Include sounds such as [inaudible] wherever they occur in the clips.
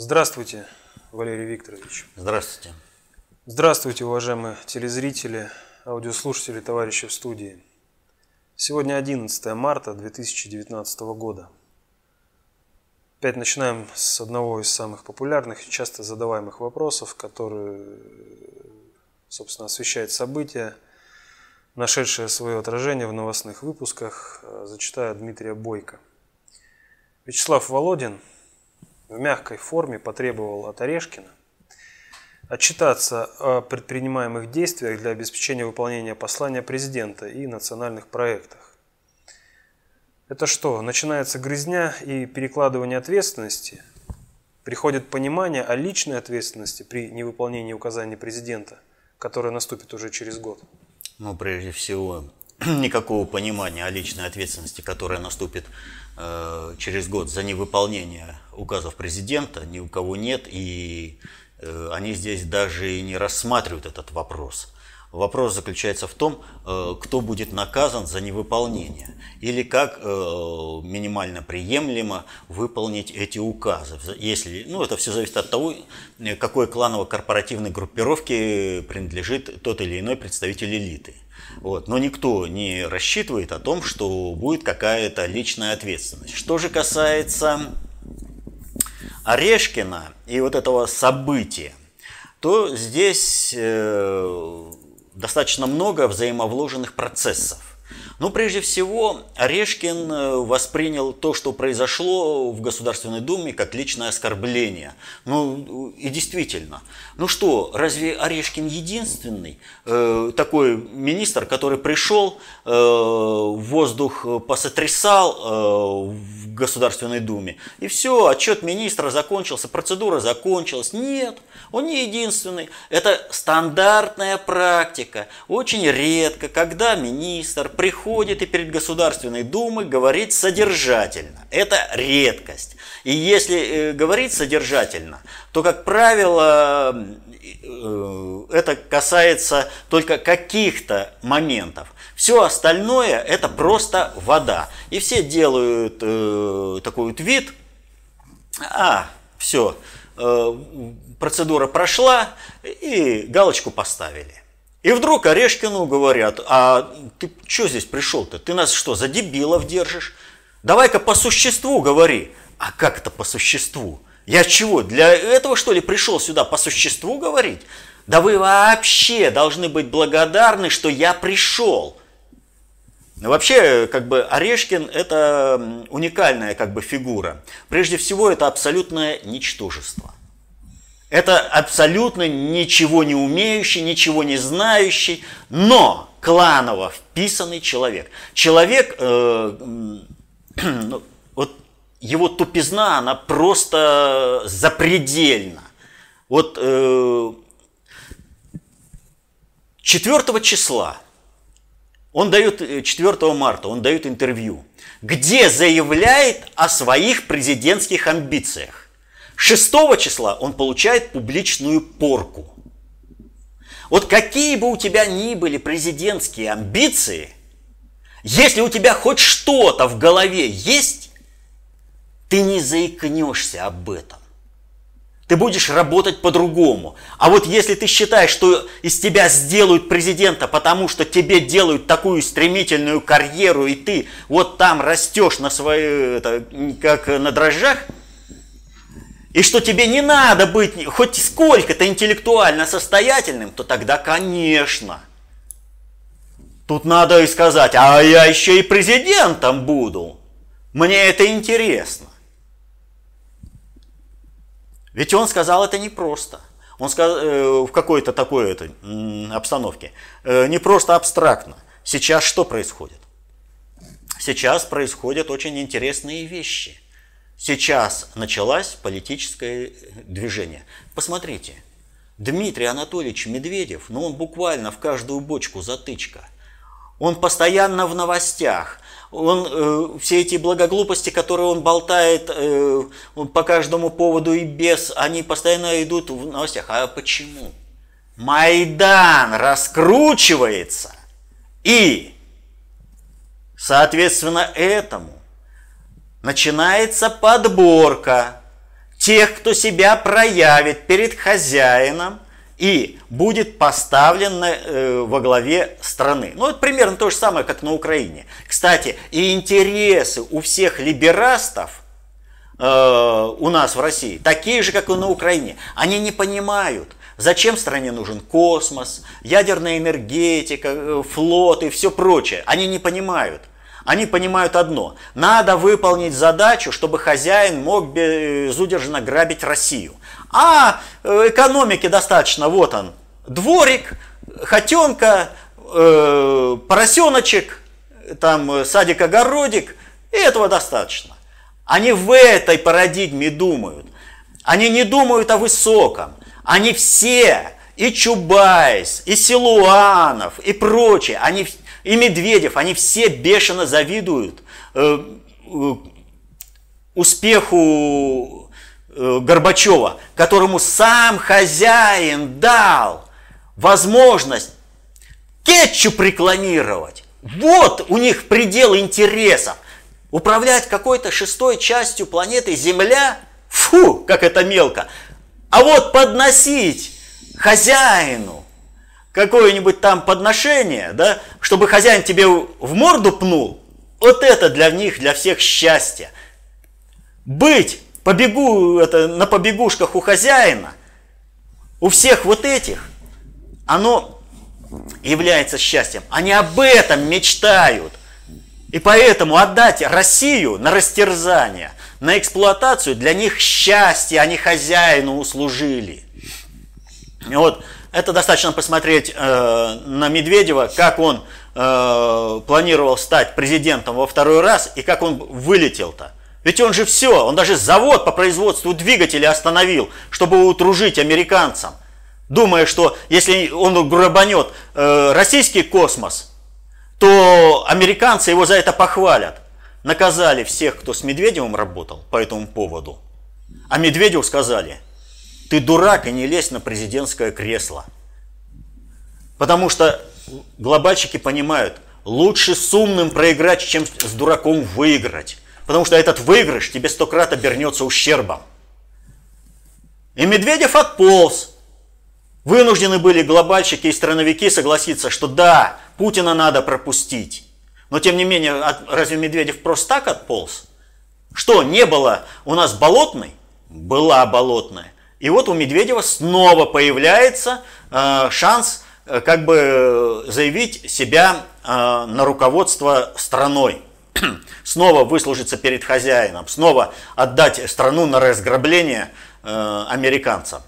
Здравствуйте, Валерий Викторович. Здравствуйте. Здравствуйте, уважаемые телезрители, аудиослушатели, товарищи в студии. Сегодня 11 марта 2019 года. Опять начинаем с одного из самых популярных и часто задаваемых вопросов, который, собственно, освещает события, нашедшее свое отражение в новостных выпусках, зачитаю Дмитрия Бойко. Вячеслав Володин в мягкой форме потребовал от Орешкина отчитаться о предпринимаемых действиях для обеспечения выполнения послания президента и национальных проектах. Это что, начинается грызня и перекладывание ответственности? Приходит понимание о личной ответственности при невыполнении указаний президента, которое наступит уже через год? Ну, прежде всего, [clears throat] никакого понимания о личной ответственности, которая наступит э, через год за невыполнение указов президента, ни у кого нет, и э, они здесь даже и не рассматривают этот вопрос. Вопрос заключается в том, э, кто будет наказан за невыполнение или как минимально приемлемо выполнить эти указы. Если, ну, это все зависит от того, какой кланово-корпоративной группировке принадлежит тот или иной представитель элиты. Вот. Но никто не рассчитывает о том, что будет какая-то личная ответственность. Что же касается Орешкина и вот этого события, то здесь э, достаточно много взаимовложенных процессов. Ну, прежде всего, Орешкин э, воспринял то, что произошло в Государственной Думе, как личное оскорбление. Ну, и действительно. Ну что, разве Орешкин единственный э, такой министр, который пришел, э, воздух посотрясал э, в Государственной Думе, и все, отчет министра закончился, процедура закончилась? Нет, он не единственный. Это стандартная практика. Очень редко, когда министр приходит приходит и перед Государственной Думой говорит содержательно. Это редкость. И если э, говорить содержательно, то, как правило, э, это касается только каких-то моментов. Все остальное это просто вода. И все делают э, такой вот вид, а, все, процедура прошла и галочку поставили. И вдруг Орешкину говорят, а ты что здесь пришел-то? Ты нас что, за дебилов держишь? Давай-ка по существу говори. А как это по существу? Я чего, для этого что ли пришел сюда по существу говорить? Да вы вообще должны быть благодарны, что я пришел. Вообще, как бы Орешкин это уникальная как бы фигура. Прежде всего, это абсолютное ничтожество. Это абсолютно ничего не умеющий, ничего не знающий, но кланово вписанный человек. Человек, э, [clears throat] ну, вот его тупизна, она просто запредельна. Вот э, 4 числа, он дает, 4 э, марта, он дает интервью, где заявляет о своих президентских амбициях. 6 числа он получает публичную порку. Вот какие бы у тебя ни были президентские амбиции, если у тебя хоть что-то в голове есть, ты не заикнешься об этом. Ты будешь работать по-другому. А вот если ты считаешь, что из тебя сделают президента, потому что тебе делают такую стремительную карьеру, и ты вот там растешь на свои, это, как на дрожжах – и что тебе не надо быть хоть сколько-то интеллектуально состоятельным, то тогда, конечно, тут надо и сказать, а я еще и президентом буду. Мне это интересно. Ведь он сказал это непросто. Он сказал э, в какой-то такой это, обстановке. Э, не просто абстрактно. Сейчас что происходит? Сейчас происходят очень интересные вещи – Сейчас началось политическое движение. Посмотрите, Дмитрий Анатольевич Медведев, ну он буквально в каждую бочку затычка. Он постоянно в новостях. Он, э, все эти благоглупости, которые он болтает э, по каждому поводу и без, они постоянно идут в новостях. А почему? Майдан раскручивается. И, соответственно, этому начинается подборка тех, кто себя проявит перед хозяином и будет поставлен на, э, во главе страны. Ну, это примерно то же самое, как на Украине. Кстати, и интересы у всех либерастов э, у нас в России такие же, как и на Украине. Они не понимают, Зачем стране нужен космос, ядерная энергетика, э, флот и все прочее? Они не понимают. Они понимают одно. Надо выполнить задачу, чтобы хозяин мог безудержно грабить Россию. А э, экономики достаточно. Вот он. Дворик, хотенка, э, поросеночек, там садик-огородик. И этого достаточно. Они в этой парадигме думают. Они не думают о высоком. Они все, и Чубайс, и Силуанов, и прочие, они, и Медведев, они все бешено завидуют э, э, успеху э, Горбачева, которому сам хозяин дал возможность кетчуп рекламировать. Вот у них предел интересов. Управлять какой-то шестой частью планеты Земля, фу, как это мелко. А вот подносить хозяину какое-нибудь там подношение, да, чтобы хозяин тебе в морду пнул, вот это для них, для всех счастье. Быть побегу, это, на побегушках у хозяина, у всех вот этих, оно является счастьем. Они об этом мечтают. И поэтому отдать Россию на растерзание на эксплуатацию, для них счастье, они хозяину услужили. Вот это достаточно посмотреть э, на Медведева, как он э, планировал стать президентом во второй раз и как он вылетел-то. Ведь он же все, он даже завод по производству двигателей остановил, чтобы утружить американцам. Думая, что если он грабанет э, российский космос, то американцы его за это похвалят наказали всех, кто с Медведевым работал по этому поводу. А Медведеву сказали, ты дурак и не лезь на президентское кресло. Потому что глобальщики понимают, лучше с умным проиграть, чем с дураком выиграть. Потому что этот выигрыш тебе сто крат обернется ущербом. И Медведев отполз. Вынуждены были глобальщики и страновики согласиться, что да, Путина надо пропустить. Но тем не менее, разве Медведев просто так отполз? Что, не было у нас болотной? Была болотная. И вот у Медведева снова появляется э, шанс э, как бы заявить себя э, на руководство страной. [clears throat] снова выслужиться перед хозяином, снова отдать страну на разграбление э, американцам.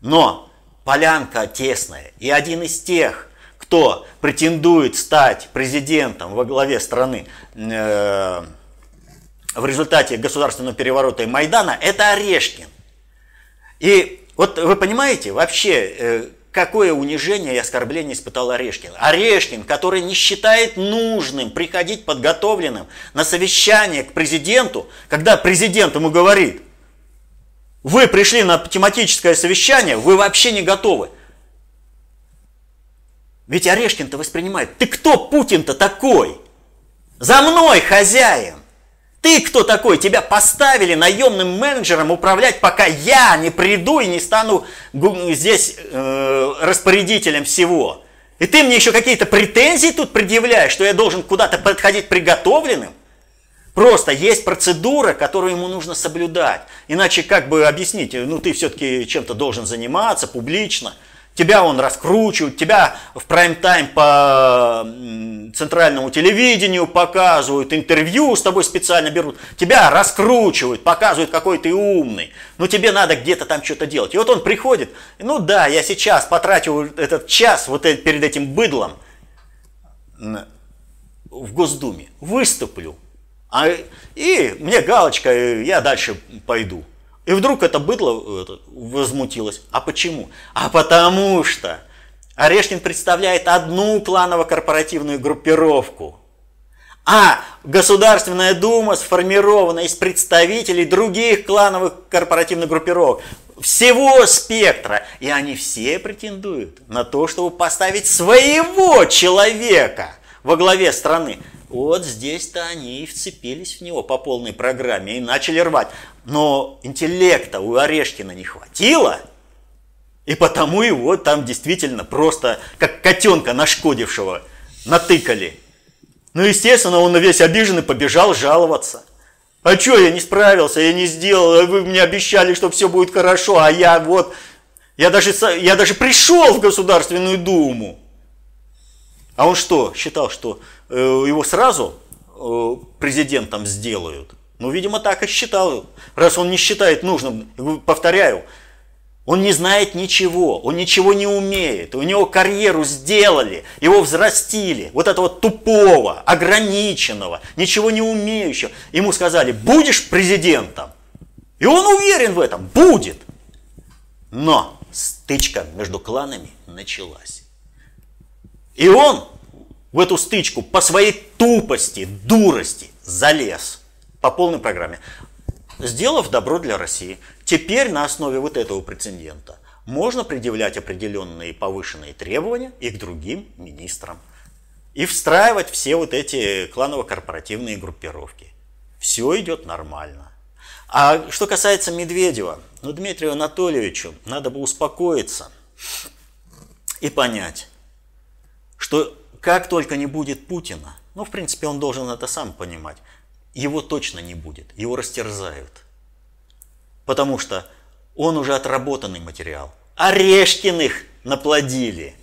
Но полянка тесная, и один из тех, кто претендует стать президентом во главе страны э, в результате государственного переворота и Майдана, это Орешкин. И вот вы понимаете, вообще, э, какое унижение и оскорбление испытал Орешкин. Орешкин, который не считает нужным приходить подготовленным на совещание к президенту, когда президент ему говорит, вы пришли на тематическое совещание, вы вообще не готовы. Ведь Орешкин-то воспринимает, ты кто Путин-то такой? За мной хозяин. Ты кто такой? Тебя поставили наемным менеджером управлять, пока я не приду и не стану здесь э, распорядителем всего. И ты мне еще какие-то претензии тут предъявляешь, что я должен куда-то подходить приготовленным? Просто есть процедура, которую ему нужно соблюдать. Иначе как бы объяснить, ну ты все-таки чем-то должен заниматься публично – тебя он раскручивает, тебя в прайм-тайм по центральному телевидению показывают, интервью с тобой специально берут, тебя раскручивают, показывают, какой ты умный, но тебе надо где-то там что-то делать. И вот он приходит, ну да, я сейчас потрачу этот час вот перед этим быдлом в Госдуме, выступлю, а, и мне галочка, я дальше пойду. И вдруг это быдло это, возмутилось. А почему? А потому что Орешкин представляет одну кланово-корпоративную группировку. А Государственная Дума сформирована из представителей других клановых корпоративных группировок. Всего спектра. И они все претендуют на то, чтобы поставить своего человека во главе страны. Вот здесь-то они и вцепились в него по полной программе и начали рвать. Но интеллекта у Орешкина не хватило, и потому его там действительно просто как котенка нашкодившего натыкали. Ну, естественно, он весь обиженный побежал жаловаться. А что я не справился, я не сделал, вы мне обещали, что все будет хорошо, а я вот, я даже, я даже пришел в Государственную Думу. А он что, считал, что э, его сразу э, президентом сделают? Ну, видимо, так и считал. Раз он не считает нужным, повторяю, он не знает ничего, он ничего не умеет, у него карьеру сделали, его взрастили, вот этого тупого, ограниченного, ничего не умеющего. Ему сказали, будешь президентом. И он уверен в этом, будет. Но стычка между кланами началась. И он в эту стычку по своей тупости, дурости залез по полной программе, сделав добро для России. Теперь на основе вот этого прецедента можно предъявлять определенные повышенные требования и к другим министрам. И встраивать все вот эти кланово-корпоративные группировки. Все идет нормально. А что касается Медведева, ну, Дмитрию Анатольевичу надо бы успокоиться и понять, что как только не будет Путина, ну, в принципе, он должен это сам понимать, его точно не будет, его растерзают потому что он уже отработанный материал. Орешкиных наплодили.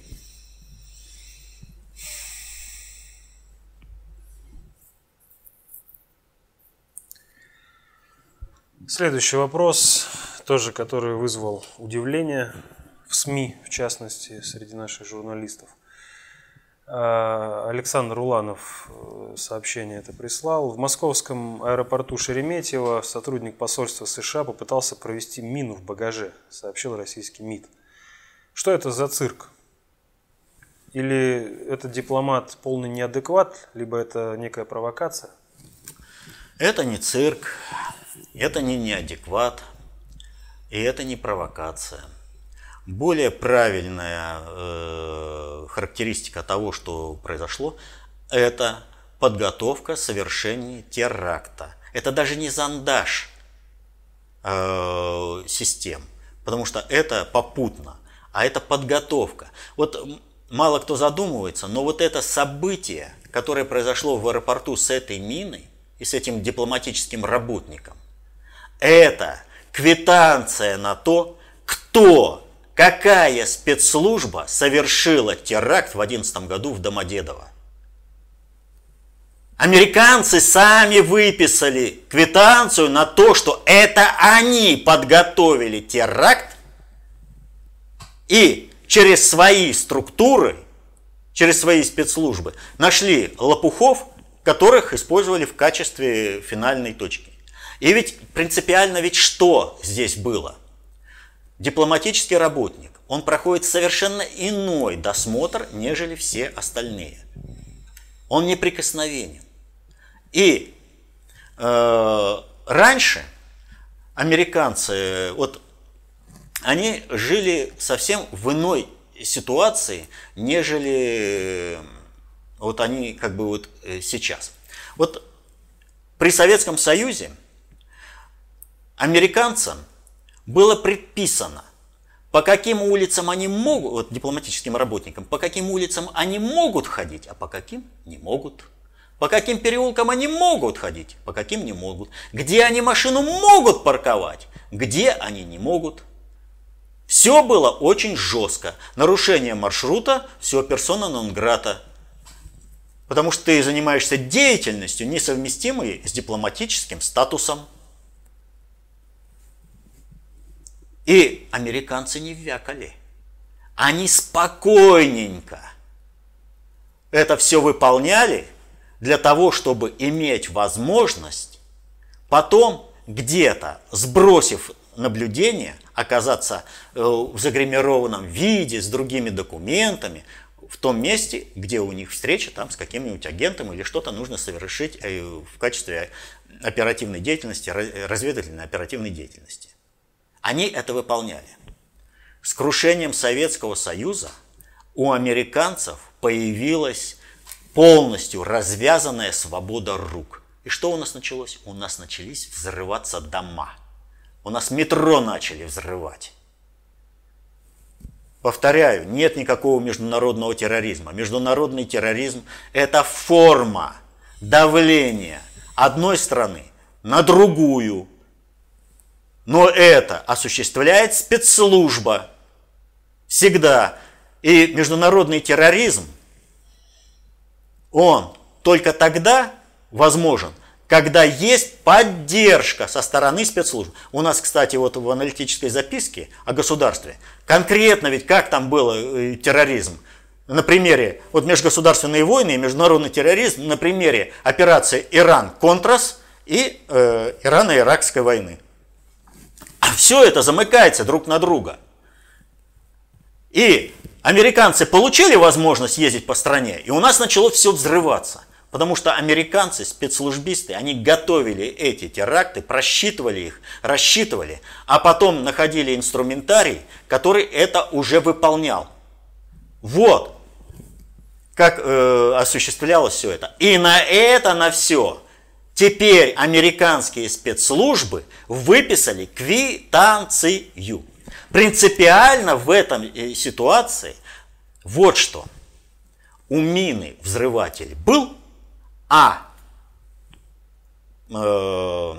Следующий вопрос, тоже который вызвал удивление в СМИ, в частности, среди наших журналистов. А, Александр Уланов э, сообщение это прислал. В московском аэропорту Шереметьево сотрудник посольства США попытался провести мину в багаже, сообщил российский МИД. Что это за цирк? Или это дипломат полный неадекват, либо это некая провокация? Это не цирк, это не неадекват, и это не провокация – более правильная э, характеристика того, что произошло, это подготовка совершения теракта. Это даже не зондаж э, систем, потому что это попутно, а это подготовка. Вот мало кто задумывается, но вот это событие, которое произошло в аэропорту с этой миной и с этим дипломатическим работником, это квитанция на то, кто Какая спецслужба совершила теракт в 2011 году в Домодедово? Американцы сами выписали квитанцию на то, что это они подготовили теракт и через свои структуры, через свои спецслужбы нашли лопухов, которых использовали в качестве финальной точки. И ведь принципиально ведь что здесь было – Дипломатический работник, он проходит совершенно иной досмотр, нежели все остальные. Он неприкосновенен. И э, раньше американцы, вот они жили совсем в иной ситуации, нежели вот они как бы вот э, сейчас. Вот при Советском Союзе американцам было предписано, по каким улицам они могут, вот дипломатическим работникам, по каким улицам они могут ходить, а по каким не могут. По каким переулкам они могут ходить, по каким не могут. Где они машину могут парковать, где они не могут. Все было очень жестко. Нарушение маршрута, все персона нон грата. Потому что ты занимаешься деятельностью, несовместимой с дипломатическим статусом. И американцы не вякали. Они спокойненько это все выполняли для того, чтобы иметь возможность потом где-то, сбросив наблюдение, оказаться э, в загримированном виде с другими документами в том месте, где у них встреча там с каким-нибудь агентом или что-то нужно совершить э, в качестве оперативной деятельности, разведывательной оперативной деятельности. Они это выполняли. С крушением Советского Союза у американцев появилась полностью развязанная свобода рук. И что у нас началось? У нас начались взрываться дома. У нас метро начали взрывать. Повторяю, нет никакого международного терроризма. Международный терроризм – это форма давления одной страны на другую. Но это осуществляет спецслужба. Всегда. И международный терроризм, он только тогда возможен, когда есть поддержка со стороны спецслужб. У нас, кстати, вот в аналитической записке о государстве конкретно ведь как там был э, терроризм. На примере вот межгосударственные войны и международный терроризм на примере операции Иран-Контрас и э, Ирано-Иракской войны. Все это замыкается друг на друга. И американцы получили возможность ездить по стране, и у нас начало все взрываться. Потому что американцы, спецслужбисты, они готовили эти теракты, просчитывали их, рассчитывали, а потом находили инструментарий, который это уже выполнял. Вот как э, осуществлялось все это. И на это, на все, теперь американские спецслужбы выписали квитанцию. Принципиально в этом э, ситуации вот что. У мины взрыватель был, а э,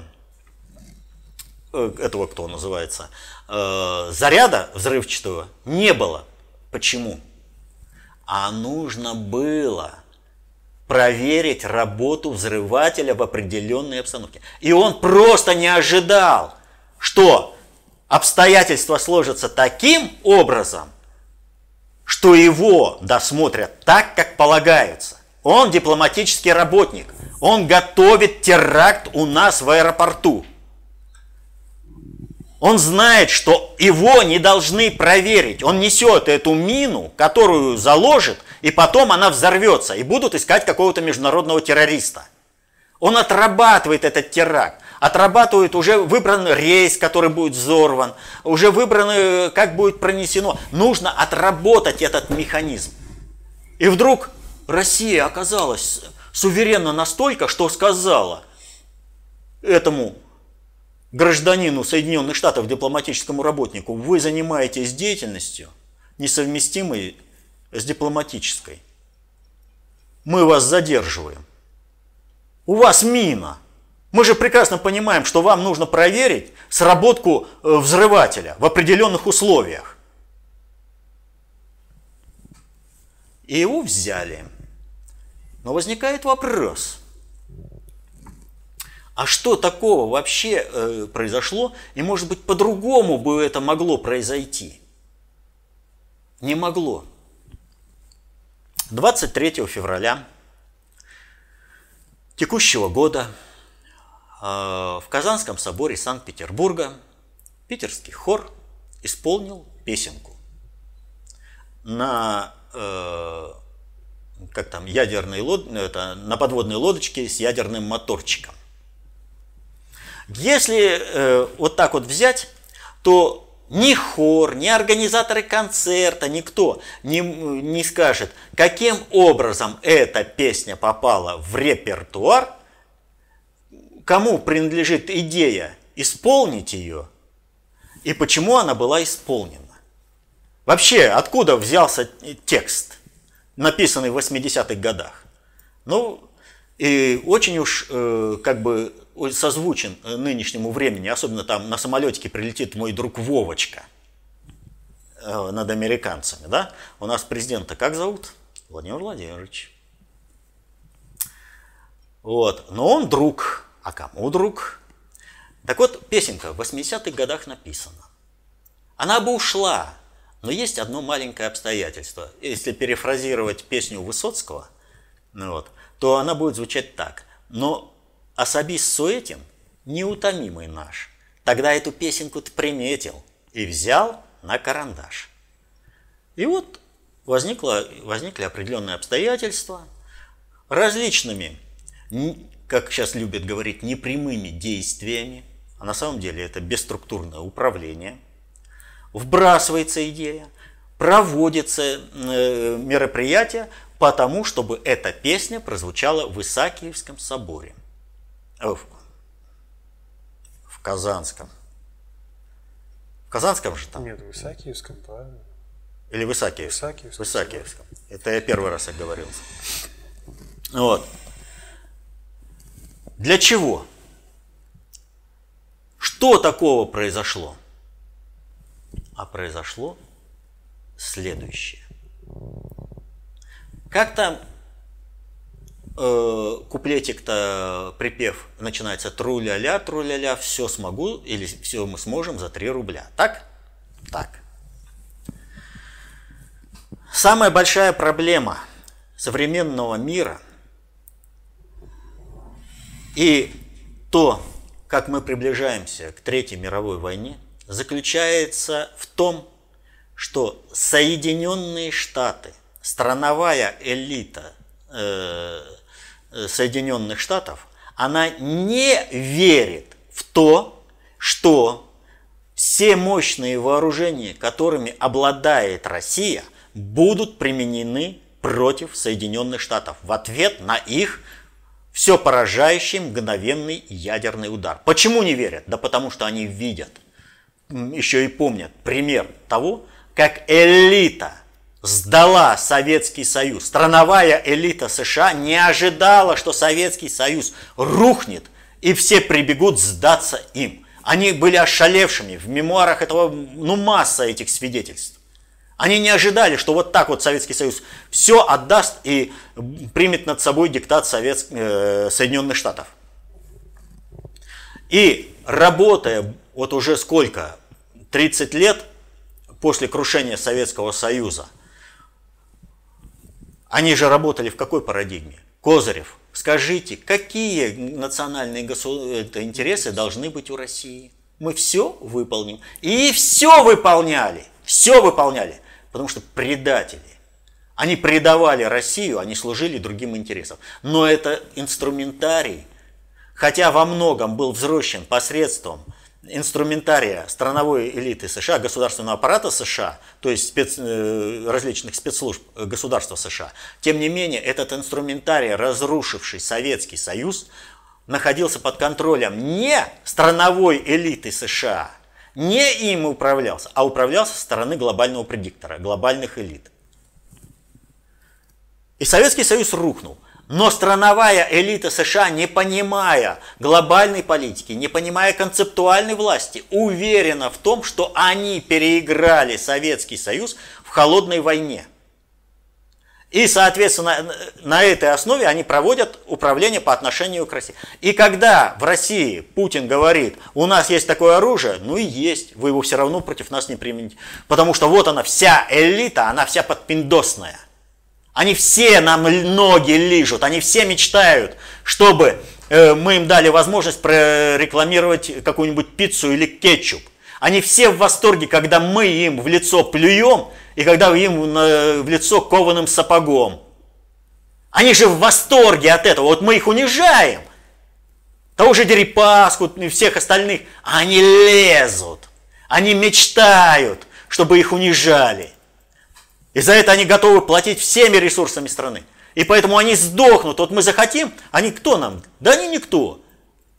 э, этого кто называется, э, заряда взрывчатого не было. Почему? А нужно было проверить работу взрывателя в определенной обстановке. И он просто не ожидал, что обстоятельства сложатся таким образом, что его досмотрят так, как полагается. Он дипломатический работник. Он готовит теракт у нас в аэропорту. Он знает, что его не должны проверить. Он несет эту мину, которую заложит, и потом она взорвется, и будут искать какого-то международного террориста. Он отрабатывает этот теракт, отрабатывает уже выбран рейс, который будет взорван, уже выбрано, как будет пронесено. Нужно отработать этот механизм. И вдруг Россия оказалась суверенна настолько, что сказала этому гражданину Соединенных Штатов, дипломатическому работнику, вы занимаетесь деятельностью, несовместимой с дипломатической. Мы вас задерживаем. У вас мина. Мы же прекрасно понимаем, что вам нужно проверить сработку э, взрывателя в определенных условиях. И его взяли. Но возникает вопрос, а что такого вообще э, произошло, и может быть по-другому бы это могло произойти? Не могло. 23 февраля текущего года э, в Казанском соборе Санкт-Петербурга питерский хор исполнил песенку на э, как там, ядерной лод... это, на подводной лодочке с ядерным моторчиком. Если э, вот так вот взять, то ни хор, ни организаторы концерта, никто не, не скажет, каким образом эта песня попала в репертуар, кому принадлежит идея исполнить ее и почему она была исполнена. Вообще, откуда взялся текст? написанный в 80-х годах. Ну, и очень уж э, как бы созвучен нынешнему времени, особенно там на самолетике прилетит мой друг Вовочка э, над американцами, да? У нас президента как зовут? Владимир Владимирович. Вот, но он друг, а кому друг? Так вот, песенка в 80-х годах написана. Она бы ушла, но есть одно маленькое обстоятельство. Если перефразировать песню Высоцкого, ну вот, то она будет звучать так. Но особист Суэтин неутомимый наш. Тогда эту песенку ты приметил и взял на карандаш. И вот возникло, возникли определенные обстоятельства различными, как сейчас любят говорить, непрямыми действиями, а на самом деле это бесструктурное управление – вбрасывается идея, проводится э, мероприятие потому чтобы эта песня прозвучала в Исаакиевском соборе. Э, в, в Казанском. В Казанском же там? Нет, в Исаакиевском, правильно. Или в Исаакиевском? В Исаакиевском. В Исаакиевском. Это я первый раз оговорился. Вот. Для чего? Что такого произошло? А произошло следующее. Как-то э, куплетик-то, припев начинается тру-ля-ля, тру-ля-ля, все смогу или все мы сможем за 3 рубля. Так? Так. Самая большая проблема современного мира и то, как мы приближаемся к Третьей мировой войне, заключается в том, что Соединенные Штаты, страновая элита э, Соединенных Штатов, она не верит в то, что все мощные вооружения, которыми обладает Россия, будут применены против Соединенных Штатов в ответ на их все поражающий мгновенный ядерный удар. Почему не верят? Да потому что они видят, еще и помнят пример того, как элита сдала Советский Союз. Страновая элита США не ожидала, что Советский Союз рухнет и все прибегут сдаться им. Они были ошалевшими. В мемуарах этого ну, масса этих свидетельств. Они не ожидали, что вот так вот Советский Союз все отдаст и примет над собой диктат Совет, э, Соединенных Штатов. И работая вот уже сколько, 30 лет после крушения Советского Союза, они же работали в какой парадигме? Козырев, скажите, какие национальные интересы должны быть у России? Мы все выполним. И все выполняли. Все выполняли потому что предатели. Они предавали Россию, они служили другим интересам. Но это инструментарий, хотя во многом был взросшен посредством инструментария страновой элиты США, государственного аппарата США, то есть спец, э, различных спецслужб государства США. Тем не менее, этот инструментарий, разрушивший Советский Союз, находился под контролем не страновой элиты США, не им управлялся, а управлялся со стороны глобального предиктора, глобальных элит. И Советский Союз рухнул. Но страновая элита США, не понимая глобальной политики, не понимая концептуальной власти, уверена в том, что они переиграли Советский Союз в холодной войне – и, соответственно, на этой основе они проводят управление по отношению к России. И когда в России Путин говорит, у нас есть такое оружие, ну и есть, вы его все равно против нас не примените. Потому что вот она, вся элита, она вся подпиндосная. Они все нам ноги лижут, они все мечтают, чтобы э, мы им дали возможность прорекламировать какую-нибудь пиццу или кетчуп. Они все в восторге, когда мы им в лицо плюем, и когда им в лицо кованым сапогом. Они же в восторге от этого. Вот мы их унижаем. Того же Дерипаску и всех остальных. Они лезут. Они мечтают, чтобы их унижали. И за это они готовы платить всеми ресурсами страны. И поэтому они сдохнут. Вот мы захотим, они кто нам? Да они никто.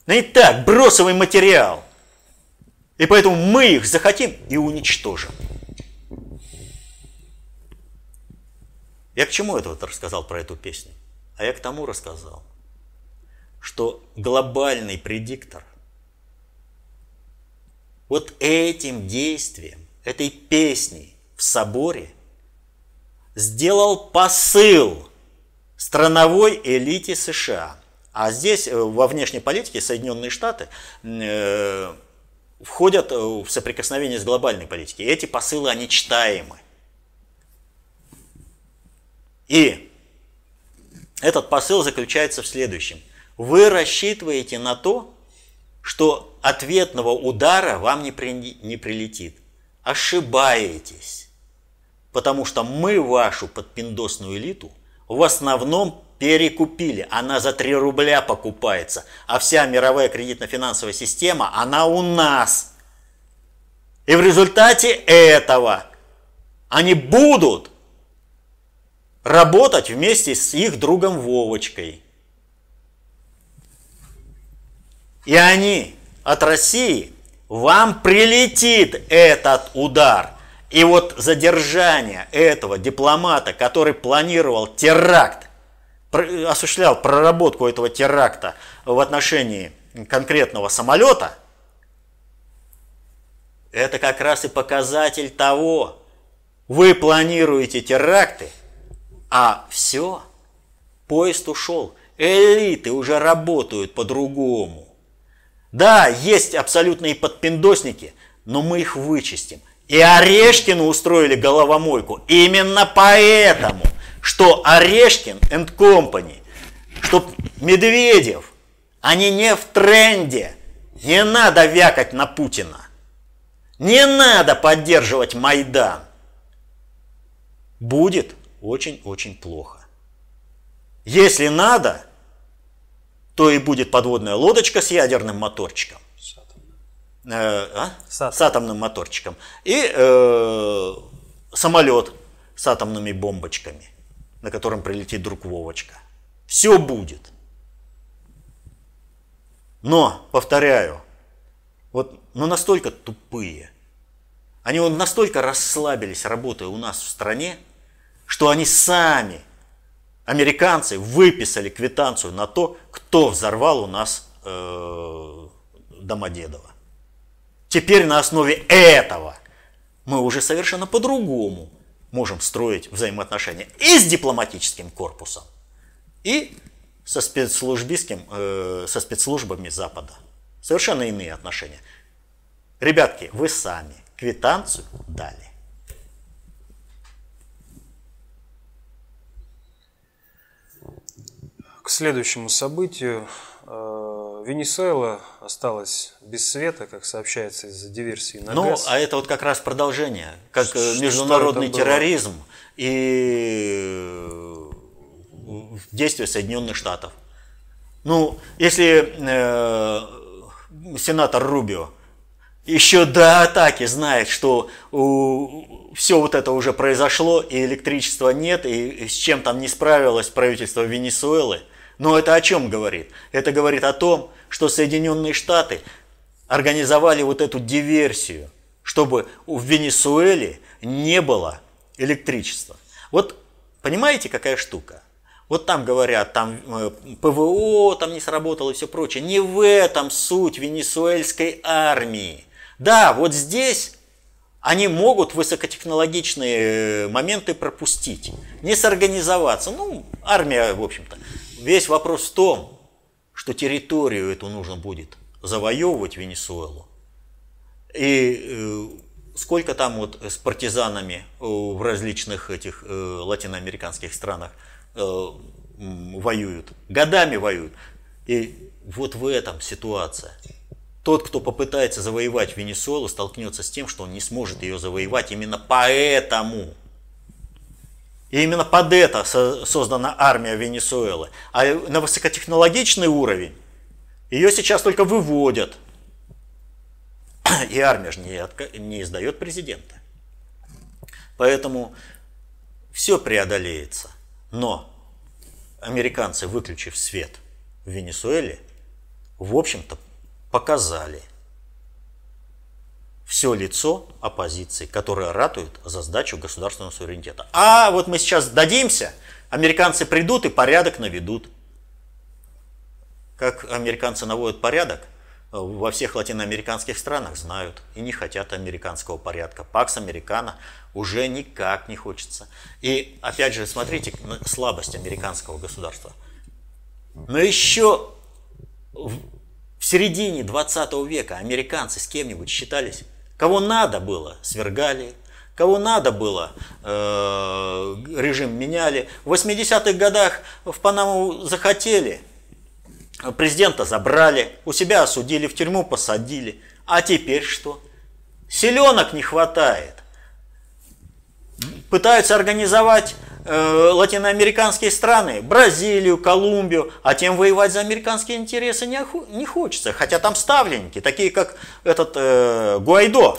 Они так, бросовый материал. И поэтому мы их захотим и уничтожим. Я к чему это вот рассказал про эту песню? А я к тому рассказал, что глобальный предиктор вот этим действием, этой песней в соборе сделал посыл страновой элите США. А здесь э, во внешней политике Соединенные Штаты э, входят в соприкосновение с глобальной политикой. Эти посылы, они читаемы. И этот посыл заключается в следующем. Вы рассчитываете на то, что ответного удара вам не, при, не прилетит. Ошибаетесь. Потому что мы вашу подпиндосную элиту в основном перекупили. Она за 3 рубля покупается. А вся мировая кредитно-финансовая система, она у нас. И в результате этого они будут работать вместе с их другом Вовочкой. И они от России, вам прилетит этот удар. И вот задержание этого дипломата, который планировал теракт, осуществлял проработку этого теракта в отношении конкретного самолета, это как раз и показатель того, вы планируете теракты, а все, поезд ушел, элиты уже работают по-другому. Да, есть абсолютные подпиндосники, но мы их вычистим. И Орешкину устроили головомойку именно поэтому, что Орешкин and Company, что Медведев, они не в тренде. Не надо вякать на Путина. Не надо поддерживать Майдан. Будет очень-очень плохо. Если надо, то и будет подводная лодочка с ядерным моторчиком. Э, а? с, атом. с атомным моторчиком. И э, самолет с атомными бомбочками, на котором прилетит друг Вовочка. Все будет. Но, повторяю, вот ну настолько тупые, они вот настолько расслабились, работая у нас в стране, что они сами, американцы, выписали квитанцию на то, кто взорвал у нас э, Домодедово. Теперь на основе этого мы уже совершенно по-другому можем строить взаимоотношения и с дипломатическим корпусом, и со, спецслужбистским, э, со спецслужбами Запада. Совершенно иные отношения. Ребятки, вы сами квитанцию дали. К следующему событию. Венесуэла осталась без света, как сообщается из-за диверсии на ну, газ. а это вот как раз продолжение, как Что международный терроризм и э, действия Соединенных Штатов. Ну, если э, сенатор Рубио еще до атаки знает, что у, все вот это уже произошло, и электричества нет, и с чем там не справилось правительство Венесуэлы – но это о чем говорит? Это говорит о том, что Соединенные Штаты организовали вот эту диверсию, чтобы в Венесуэле не было электричества. Вот понимаете, какая штука? Вот там говорят, там э, ПВО там не сработало и все прочее. Не в этом суть венесуэльской армии. Да, вот здесь они могут высокотехнологичные э, моменты пропустить, не сорганизоваться. Ну, армия, в общем-то. Весь вопрос в том, что территорию эту нужно будет завоевывать Венесуэлу. И э, сколько там вот с партизанами э, в различных этих э, латиноамериканских странах воюют, годами воюют. И вот в этом ситуация. Тот, кто попытается завоевать Венесуэлу, столкнется с тем, что он не сможет ее завоевать именно поэтому. И именно под это создана армия Венесуэлы. А на высокотехнологичный уровень ее сейчас только выводят. И армия же не, не издает президента. Поэтому все преодолеется. Но американцы, выключив свет в Венесуэле, в общем-то показали, все лицо оппозиции, которая ратует за сдачу государственного суверенитета. А вот мы сейчас дадимся, американцы придут и порядок наведут. Как американцы наводят порядок, во всех латиноамериканских странах знают и не хотят американского порядка. Пакс Американо уже никак не хочется. И опять же, смотрите слабость американского государства. Но еще в середине 20 века американцы с кем-нибудь считались Кого надо было, свергали. Кого надо было, э, режим меняли. В 80-х годах в Панаму захотели, президента забрали, у себя осудили, в тюрьму посадили. А теперь что? Селенок не хватает. Пытаются организовать э, латиноамериканские страны, Бразилию, Колумбию, а тем воевать за американские интересы не, не хочется. Хотя там ставленники, такие как этот э, Гуайдо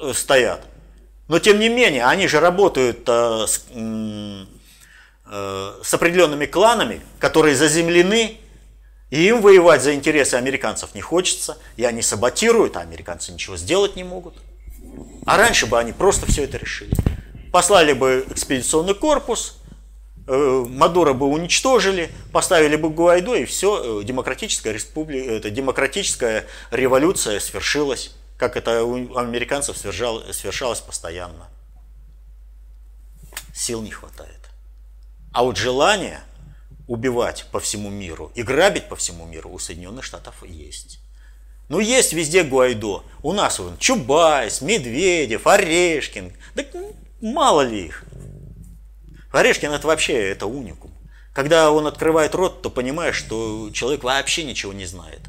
э, стоят. Но тем не менее, они же работают э, с, э, с определенными кланами, которые заземлены, и им воевать за интересы американцев не хочется, и они саботируют, а американцы ничего сделать не могут. А раньше бы они просто все это решили. Послали бы экспедиционный корпус, э, Мадура бы уничтожили, поставили бы Гуайдо, и все, э, демократическая республика, это демократическая революция свершилась, как это у американцев свершалось постоянно. Сил не хватает. А вот желание убивать по всему миру и грабить по всему миру у Соединенных Штатов есть. Ну, есть везде Гуайдо. У нас вон Чубайс, Медведев, Орешкин. Да мало ли их. Орешкин это вообще это уникум. Когда он открывает рот, то понимаешь, что человек вообще ничего не знает.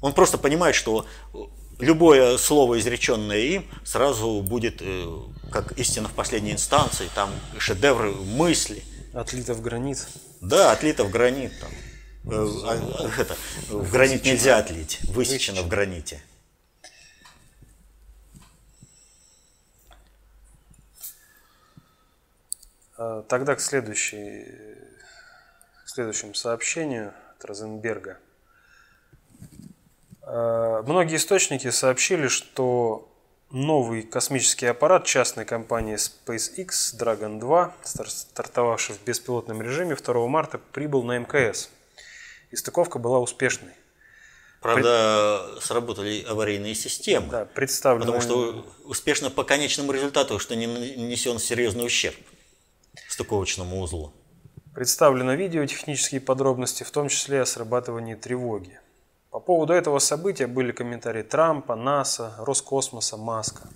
Он просто понимает, что любое слово, изреченное им, сразу будет э, как истина в последней инстанции, там шедевры мысли. Отлито в гранит. Да, отлито в гранит. Там. Э, а, это, в гранит нельзя отлить, высечено в граните. Тогда к, следующей, к следующему сообщению от Розенберга. А, многие источники сообщили, что новый космический аппарат частной компании SpaceX Dragon 2, стартовавший в беспилотном режиме 2 марта, прибыл на МКС. И стыковка была успешной. Правда, Пред... сработали аварийные системы. Да, представлено... Потому что успешно по конечному результату, что не нанесен серьезный ущерб стыковочному узлу. Представлено видео технические подробности, в том числе о срабатывании тревоги. По поводу этого события были комментарии Трампа, НАСА, Роскосмоса, Маска.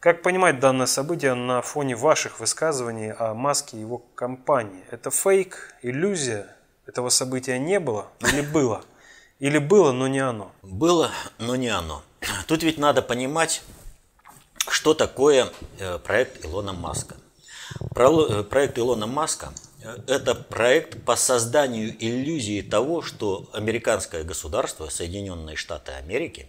Как понимать данное событие на фоне ваших высказываний о Маске и его компании? Это фейк, иллюзия? Этого события не было или было? Или было, но не оно? Было, но не оно. Тут ведь надо понимать, что такое э, проект Илона Маска. Э, проект Илона Маска это проект по созданию иллюзии того, что американское государство, Соединенные Штаты Америки,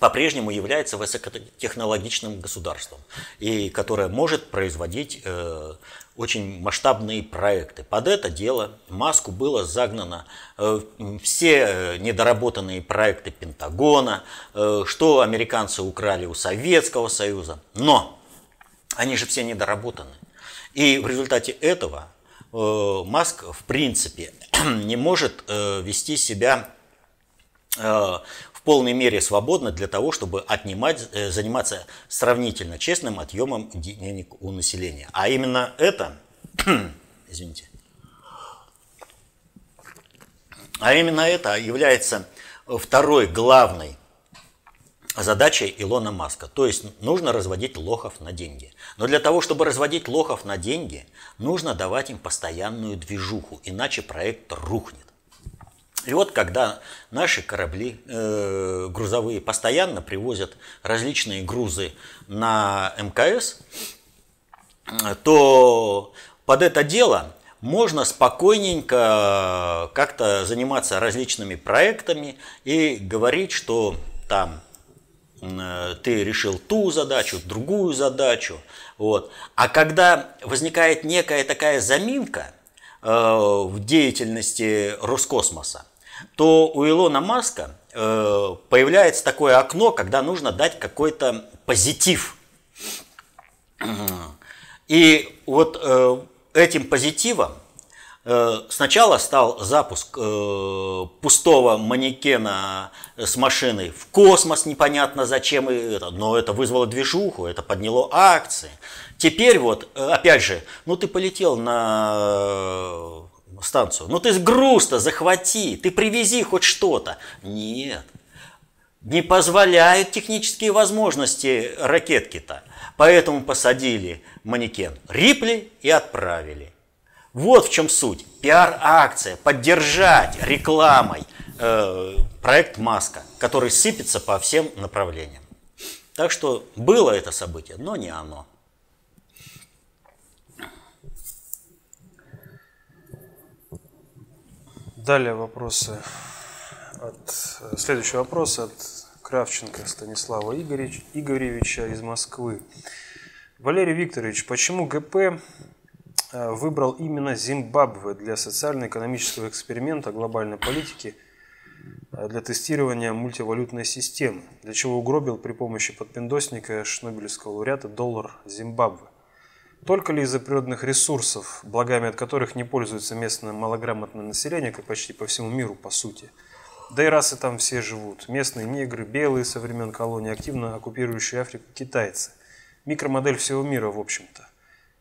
по-прежнему является высокотехнологичным государством, и которое может производить э, очень масштабные проекты. Под это дело Маску было загнано э, все недоработанные проекты Пентагона, э, что американцы украли у Советского Союза. Но они же все недоработаны. И в результате этого Э, Маск в принципе [clears throat] не может э, вести себя э, в полной мере свободно для того, чтобы отнимать, заниматься сравнительно честным отъемом денег у населения. А именно это, [clears throat] извините, а именно это является второй главной задачей Илона Маска. То есть нужно разводить лохов на деньги. Но для того, чтобы разводить лохов на деньги, нужно давать им постоянную движуху, иначе проект рухнет. И вот когда наши корабли э, грузовые постоянно привозят различные грузы на МКС, то под это дело можно спокойненько как-то заниматься различными проектами и говорить, что там Э, ты решил ту задачу, другую задачу. Вот. А когда возникает некая такая заминка э, в деятельности Роскосмоса, то у Илона Маска э, появляется такое окно, когда нужно дать какой-то позитив. И вот э, этим позитивом сначала стал запуск э, пустого манекена с машиной в космос, непонятно зачем но это вызвало движуху, это подняло акции. Теперь вот, э, опять же, ну ты полетел на станцию, ну ты груз-то захвати, ты привези хоть что-то. Нет, не позволяют технические возможности ракетки-то. Поэтому посадили манекен Рипли и отправили. Вот в чем суть. Пиар-акция, поддержать рекламой э, проект Маска, который сыпется по всем направлениям. Так что было это событие, но не оно. Далее вопросы от следующий вопрос от Кравченко Станислава Игоревич, Игоревича из Москвы. Валерий Викторович, почему ГП выбрал именно Зимбабве для социально-экономического эксперимента глобальной политики для тестирования мультивалютной системы, для чего угробил при помощи подпиндосника шнобелевского лауреата доллар Зимбабве. Только ли из-за природных ресурсов, благами от которых не пользуется местное малограмотное население, как почти по всему миру, по сути. Да и расы там все живут. Местные негры, белые со времен колонии, активно оккупирующие Африку китайцы. Микромодель всего мира, в общем-то.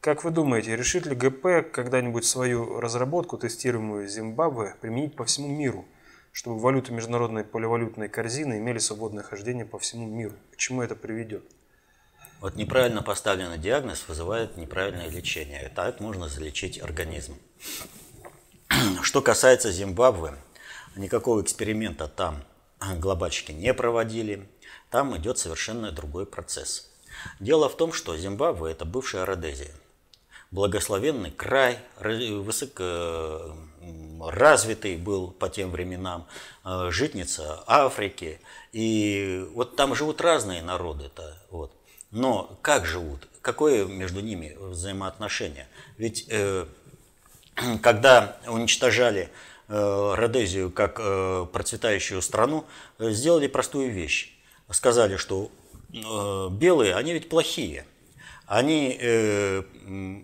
Как вы думаете, решит ли ГП когда-нибудь свою разработку, тестируемую Зимбабве, применить по всему миру, чтобы валюты международной поливалютной корзины имели свободное хождение по всему миру? К чему это приведет? Вот неправильно поставленный диагноз вызывает неправильное лечение. Так можно залечить организм. Что касается Зимбабве, никакого эксперимента там глобальщики не проводили. Там идет совершенно другой процесс. Дело в том, что Зимбабве – это бывшая Родезия. Благословенный край, высоко развитый был по тем временам, э, житница Африки. И вот там живут разные народы-то. Вот. Но как живут? Какое между ними взаимоотношение? Ведь э, [clears throat] когда уничтожали э, Родезию как э, процветающую страну, э, сделали простую вещь. Сказали, что э, белые, они ведь плохие. Они э,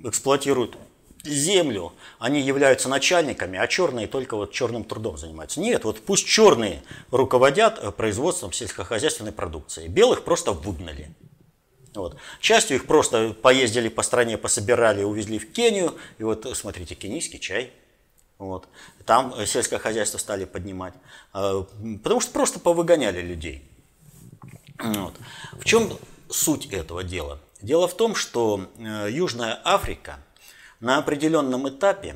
эксплуатируют землю, они являются начальниками, а черные только вот черным трудом занимаются. Нет, вот пусть черные руководят э, производством сельскохозяйственной продукции. Белых просто выгнали. Вот. Частью их просто поездили по стране, пособирали, увезли в Кению. И вот смотрите, кенийский чай. Вот. Там сельское хозяйство стали поднимать. А, потому что просто повыгоняли людей. Вот. В чем суть этого дела? Дело в том, что э, Южная Африка на определенном этапе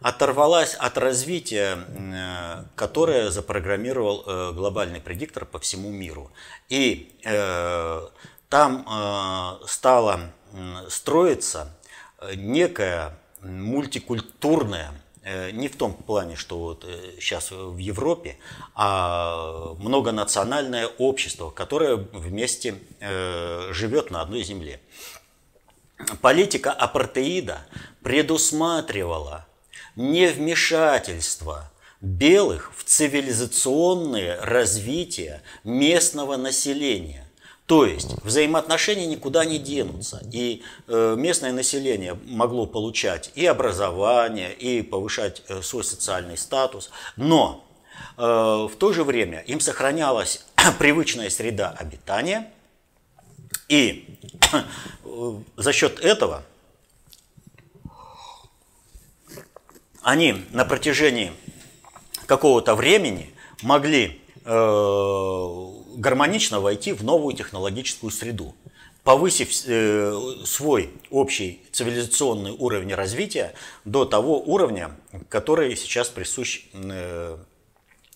оторвалась от развития, э, которое запрограммировал э, глобальный предиктор по всему миру. И там стала строиться некая мультикультурная, не в том плане, что вот сейчас в Европе, а многонациональное общество, которое вместе живет на одной земле. Политика апартеида предусматривала невмешательство белых в цивилизационное развитие местного населения. То есть взаимоотношения никуда не денутся. И э, местное население могло получать и образование, и повышать э, свой социальный статус. Но э, в то же время им сохранялась [clears throat] привычная среда обитания. И за счет этого они на протяжении какого-то времени могли гармонично войти в новую технологическую среду, повысив э, свой общий цивилизационный уровень развития до того уровня, который сейчас присущ э,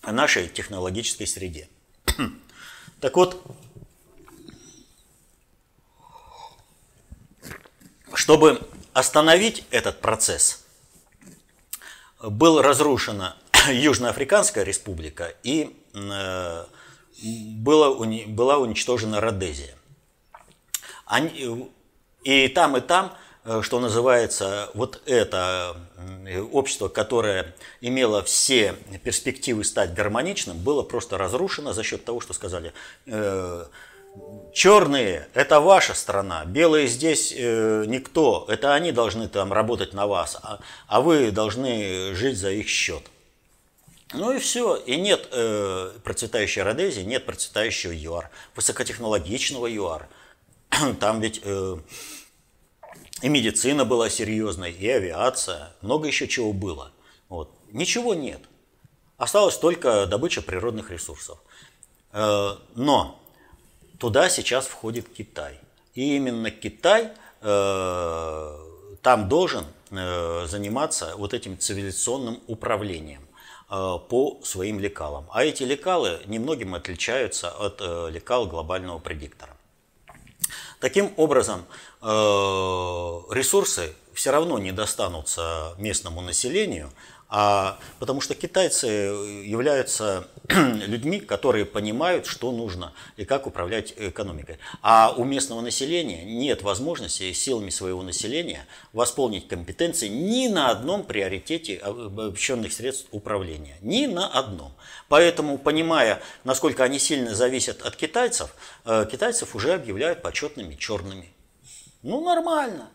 нашей технологической среде. [clears throat] Так вот, чтобы остановить этот процесс, была разрушена [clears throat] Южноафриканская республика и э, было, была уничтожена Родезия. Они, и там, и там, э, что называется, вот это общество, которое имело все перспективы стать гармоничным, было просто разрушено за счет того, что сказали, э, черные – это ваша страна, белые здесь э, никто, это они должны там работать на вас, а, а вы должны жить за их счет. Ну и все. И нет э, процветающей Родезии, нет процветающего ЮАР, высокотехнологичного ЮАР. [clears throat] Там ведь э, и медицина была серьезной, и авиация, много еще чего было. Вот. Ничего нет. Осталась только добыча природных ресурсов. Э, но туда сейчас входит Китай. И именно Китай э, там должен э, заниматься вот этим цивилизационным управлением. Э, по своим лекалам. А эти лекалы немногим отличаются от э, лекал глобального предиктора. Таким образом, э, ресурсы все равно не достанутся местному населению, а, потому что китайцы являются [clears throat] людьми, которые понимают, что нужно и как управлять экономикой. А у местного населения нет возможности силами своего населения восполнить компетенции ни на одном приоритете обобщенных средств управления. Ни на одном. Поэтому, понимая, насколько они сильно зависят от китайцев, э, китайцев уже объявляют почетными черными. Ну, нормально.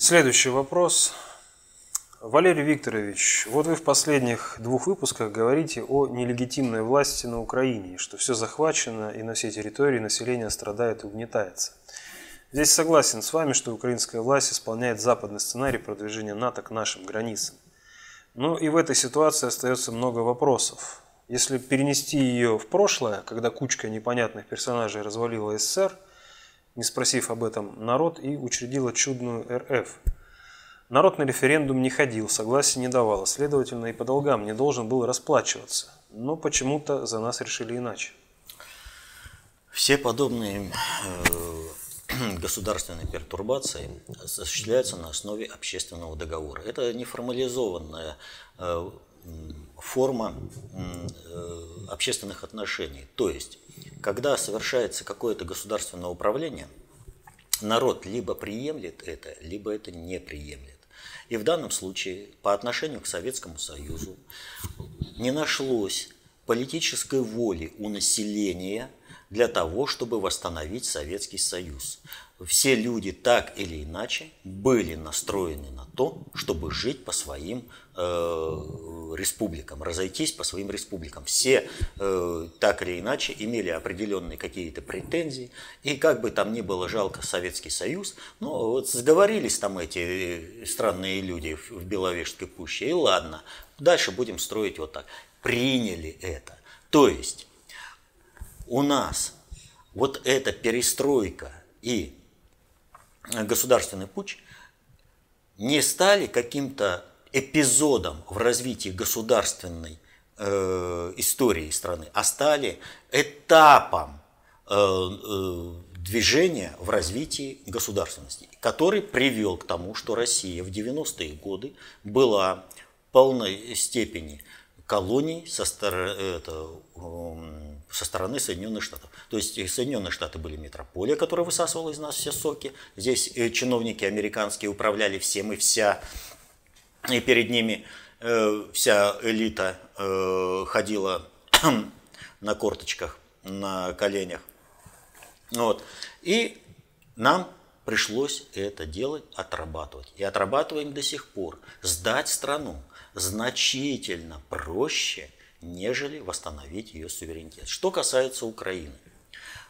Следующий вопрос. Валерий Викторович, вот вы в последних двух выпусках говорите о нелегитимной власти на Украине, что все захвачено и на всей территории население страдает и угнетается. Здесь согласен с вами, что украинская власть исполняет западный сценарий продвижения НАТО к нашим границам. Но и в этой ситуации остается много вопросов. Если перенести ее в прошлое, когда кучка непонятных персонажей развалила СССР – не спросив об этом народ, и учредила чудную РФ. Народ на референдум не ходил, согласия не давал, следовательно, и по долгам не должен был расплачиваться. Но почему-то за нас решили иначе. Все подобные э, [clears throat] государственные пертурбации осуществляются на основе общественного договора. Это неформализованная э, форма э, общественных отношений. То есть когда совершается какое-то государственное управление, народ либо приемлет это, либо это не приемлет. И в данном случае по отношению к Советскому Союзу не нашлось политической воли у населения для того, чтобы восстановить Советский Союз все люди так или иначе были настроены на то, чтобы жить по своим республикам, разойтись по своим республикам. Все э, так или иначе имели определенные какие-то претензии, и как бы там ни было жалко Советский Союз, ну вот сговорились там эти странные люди в Беловежской пуще, и ладно, дальше будем строить вот так. Приняли это. То есть у нас вот эта перестройка и государственный путь не стали каким-то эпизодом в развитии государственной э, истории страны, а стали этапом э, э, движения в развитии государственности, который привел к тому, что Россия в 90-е годы была в полной степени колоний со, стороны, это, со стороны Соединенных Штатов. То есть Соединенные Штаты были метрополия, которая высасывала из нас все соки. Здесь э, чиновники американские управляли всем и вся. И перед ними э, вся элита э, ходила [clears throat] на корточках, на коленях. Вот. И нам пришлось это делать, отрабатывать. И отрабатываем до сих пор. Сдать страну значительно проще, нежели восстановить ее суверенитет. Что касается Украины,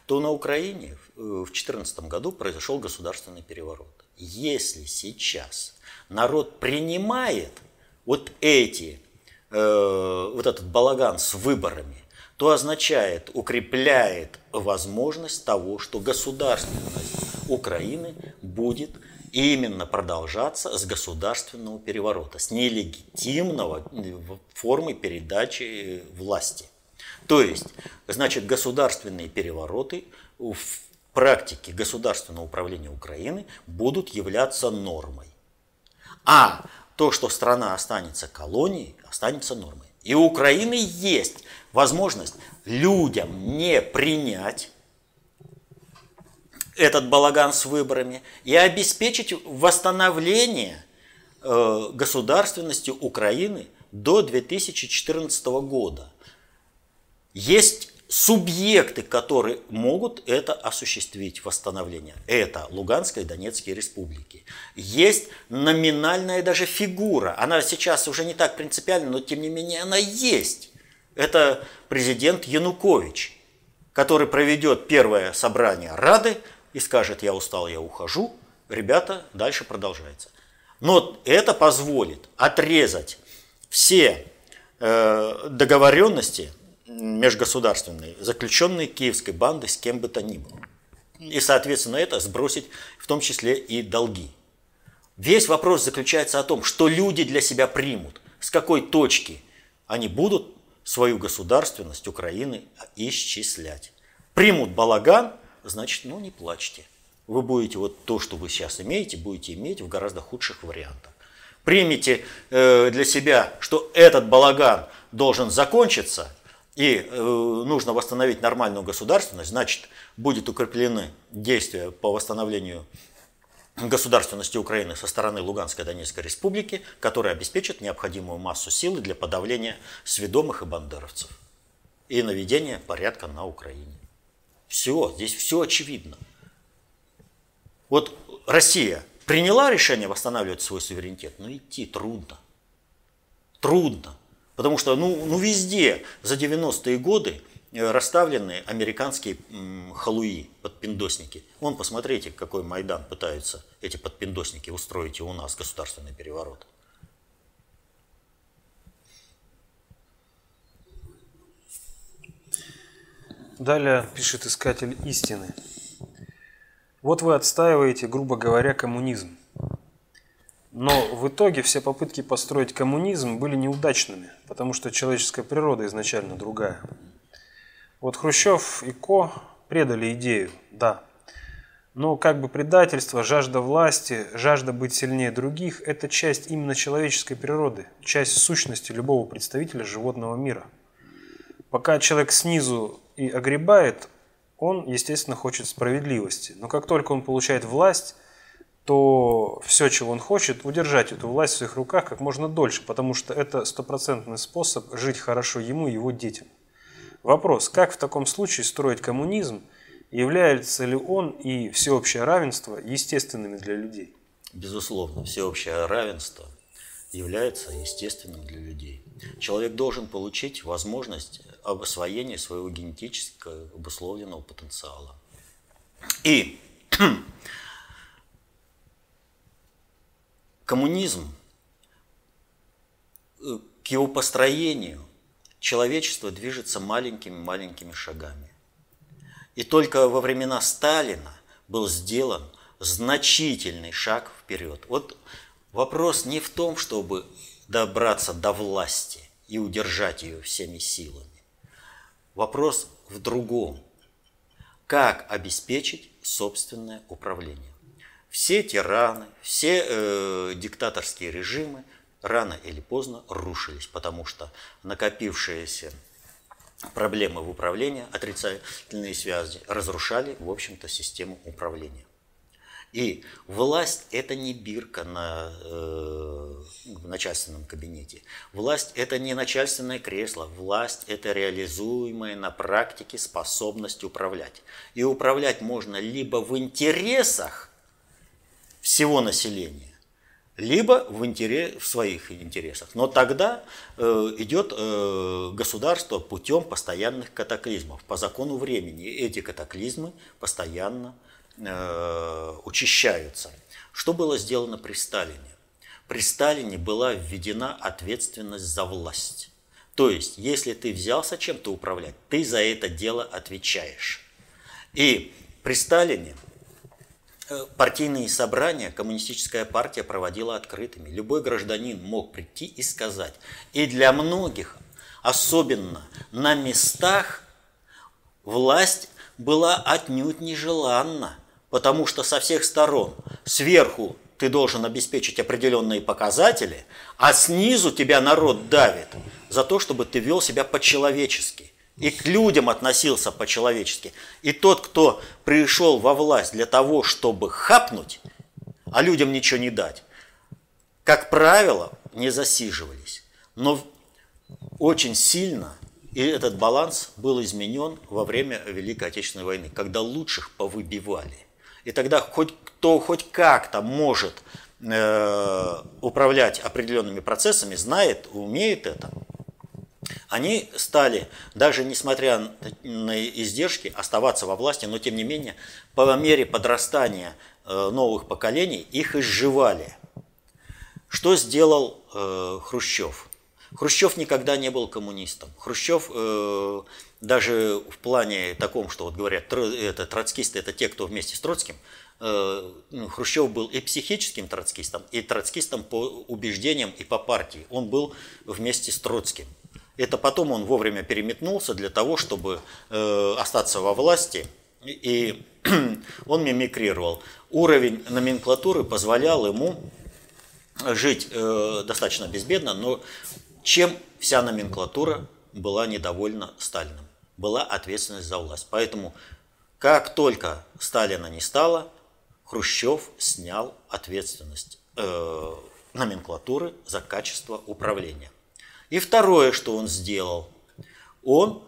то на Украине в 2014 году произошел государственный переворот. Если сейчас народ принимает вот эти, э, вот этот балаган с выборами, то означает, укрепляет возможность того, что государственность Украины будет именно продолжаться с государственного переворота, с нелегитимного формы передачи власти. То есть, значит, государственные перевороты в практике государственного управления Украины будут являться нормой. А то, что страна останется колонией, останется нормой. И у Украины есть возможность людям не принять этот балаган с выборами и обеспечить восстановление э, государственности Украины до 2014 года. Есть субъекты, которые могут это осуществить, восстановление. Это Луганская и Донецкие республики. Есть номинальная даже фигура. Она сейчас уже не так принципиальна, но тем не менее она есть. Это президент Янукович, который проведет первое собрание Рады и скажет, я устал, я ухожу, ребята, дальше продолжается. Но это позволит отрезать все э, договоренности межгосударственные, заключенные киевской бандой с кем бы то ни было. И, соответственно, это сбросить в том числе и долги. Весь вопрос заключается о том, что люди для себя примут, с какой точки они будут свою государственность Украины исчислять. Примут балаган – значит, ну не плачьте. вы будете вот то, что вы сейчас имеете, будете иметь в гораздо худших вариантах. Примите э, для себя, что этот балаган должен закончиться, и э, нужно восстановить нормальную государственность, значит, будет укреплены действия по восстановлению государственности Украины со стороны Луганской Донецкой Республики, которые обеспечат необходимую массу силы для подавления сведомых и бандеровцев и наведения порядка на Украине. Все, здесь все очевидно. Вот Россия приняла решение восстанавливать свой суверенитет, но идти трудно. Трудно. Потому что ну, ну везде за 90-е годы э, расставлены американские халуи, подпиндосники. Вон, посмотрите, какой Майдан пытаются эти подпиндосники устроить и у нас государственный переворот. Далее пишет искатель истины. Вот вы отстаиваете, грубо говоря, коммунизм. Но в итоге все попытки построить коммунизм были неудачными, потому что человеческая природа изначально другая. Вот Хрущев и Ко предали идею, да. Но как бы предательство, жажда власти, жажда быть сильнее других – это часть именно человеческой природы, часть сущности любого представителя животного мира. Пока человек снизу и огребает, он, естественно, хочет справедливости. Но как только он получает власть, то все, чего он хочет, удержать эту власть в своих руках как можно дольше, потому что это стопроцентный способ жить хорошо ему и его детям. Вопрос, как в таком случае строить коммунизм, является ли он и всеобщее равенство естественными для людей? Безусловно, всеобщее равенство является естественным для людей. Человек должен получить возможность об освоении своего генетически обусловленного потенциала. И [clears throat] коммунизм, э, к его построению человечество движется маленькими-маленькими шагами. И только во времена Сталина был сделан значительный шаг вперед. Вот вопрос не в том, чтобы добраться до власти и удержать ее всеми силами. Вопрос в другом. Как обеспечить собственное управление? Все тираны, все э, диктаторские режимы рано или поздно рушились, потому что накопившиеся проблемы в управлении, отрицательные связи, разрушали, в общем-то, систему управления. И власть – это не бирка на, э, в начальственном кабинете. Власть – это не начальственное кресло. Власть – это реализуемая на практике способность управлять. И управлять можно либо в интересах всего населения, либо в, интерес, в своих интересах. Но тогда э, идет э, государство путем постоянных катаклизмов. По закону времени эти катаклизмы постоянно Э, учащаются. Что было сделано при Сталине? При Сталине была введена ответственность за власть. То есть, если ты взялся чем-то управлять, ты за это дело отвечаешь. И при Сталине партийные собрания коммунистическая партия проводила открытыми. Любой гражданин мог прийти и сказать. И для многих, особенно на местах, власть была отнюдь нежеланна. Потому что со всех сторон, сверху ты должен обеспечить определенные показатели, а снизу тебя народ давит за то, чтобы ты вел себя по-человечески и к людям относился по-человечески. И тот, кто пришел во власть для того, чтобы хапнуть, а людям ничего не дать, как правило, не засиживались. Но очень сильно и этот баланс был изменен во время Великой Отечественной войны, когда лучших повыбивали. И тогда хоть кто хоть как-то может э, управлять определенными процессами, знает, умеет это, они стали, даже несмотря на издержки, оставаться во власти, но тем не менее, по мере подрастания э, новых поколений их изживали. Что сделал э, Хрущев? Хрущев никогда не был коммунистом. Хрущев э, даже в плане таком, что вот говорят, это троцкисты это те, кто вместе с Троцким, э, ну, Хрущев был и психическим троцкистом, и троцкистом по убеждениям и по партии. Он был вместе с Троцким. Это потом он вовремя переметнулся для того, чтобы э, остаться во власти И [clears throat] он мимикрировал. Уровень номенклатуры позволял ему жить э, достаточно безбедно, но чем вся номенклатура была недовольна Сталиным? Была ответственность за власть. Поэтому как только Сталина не стало, Хрущев снял ответственность э, номенклатуры за качество управления. И второе, что он сделал, он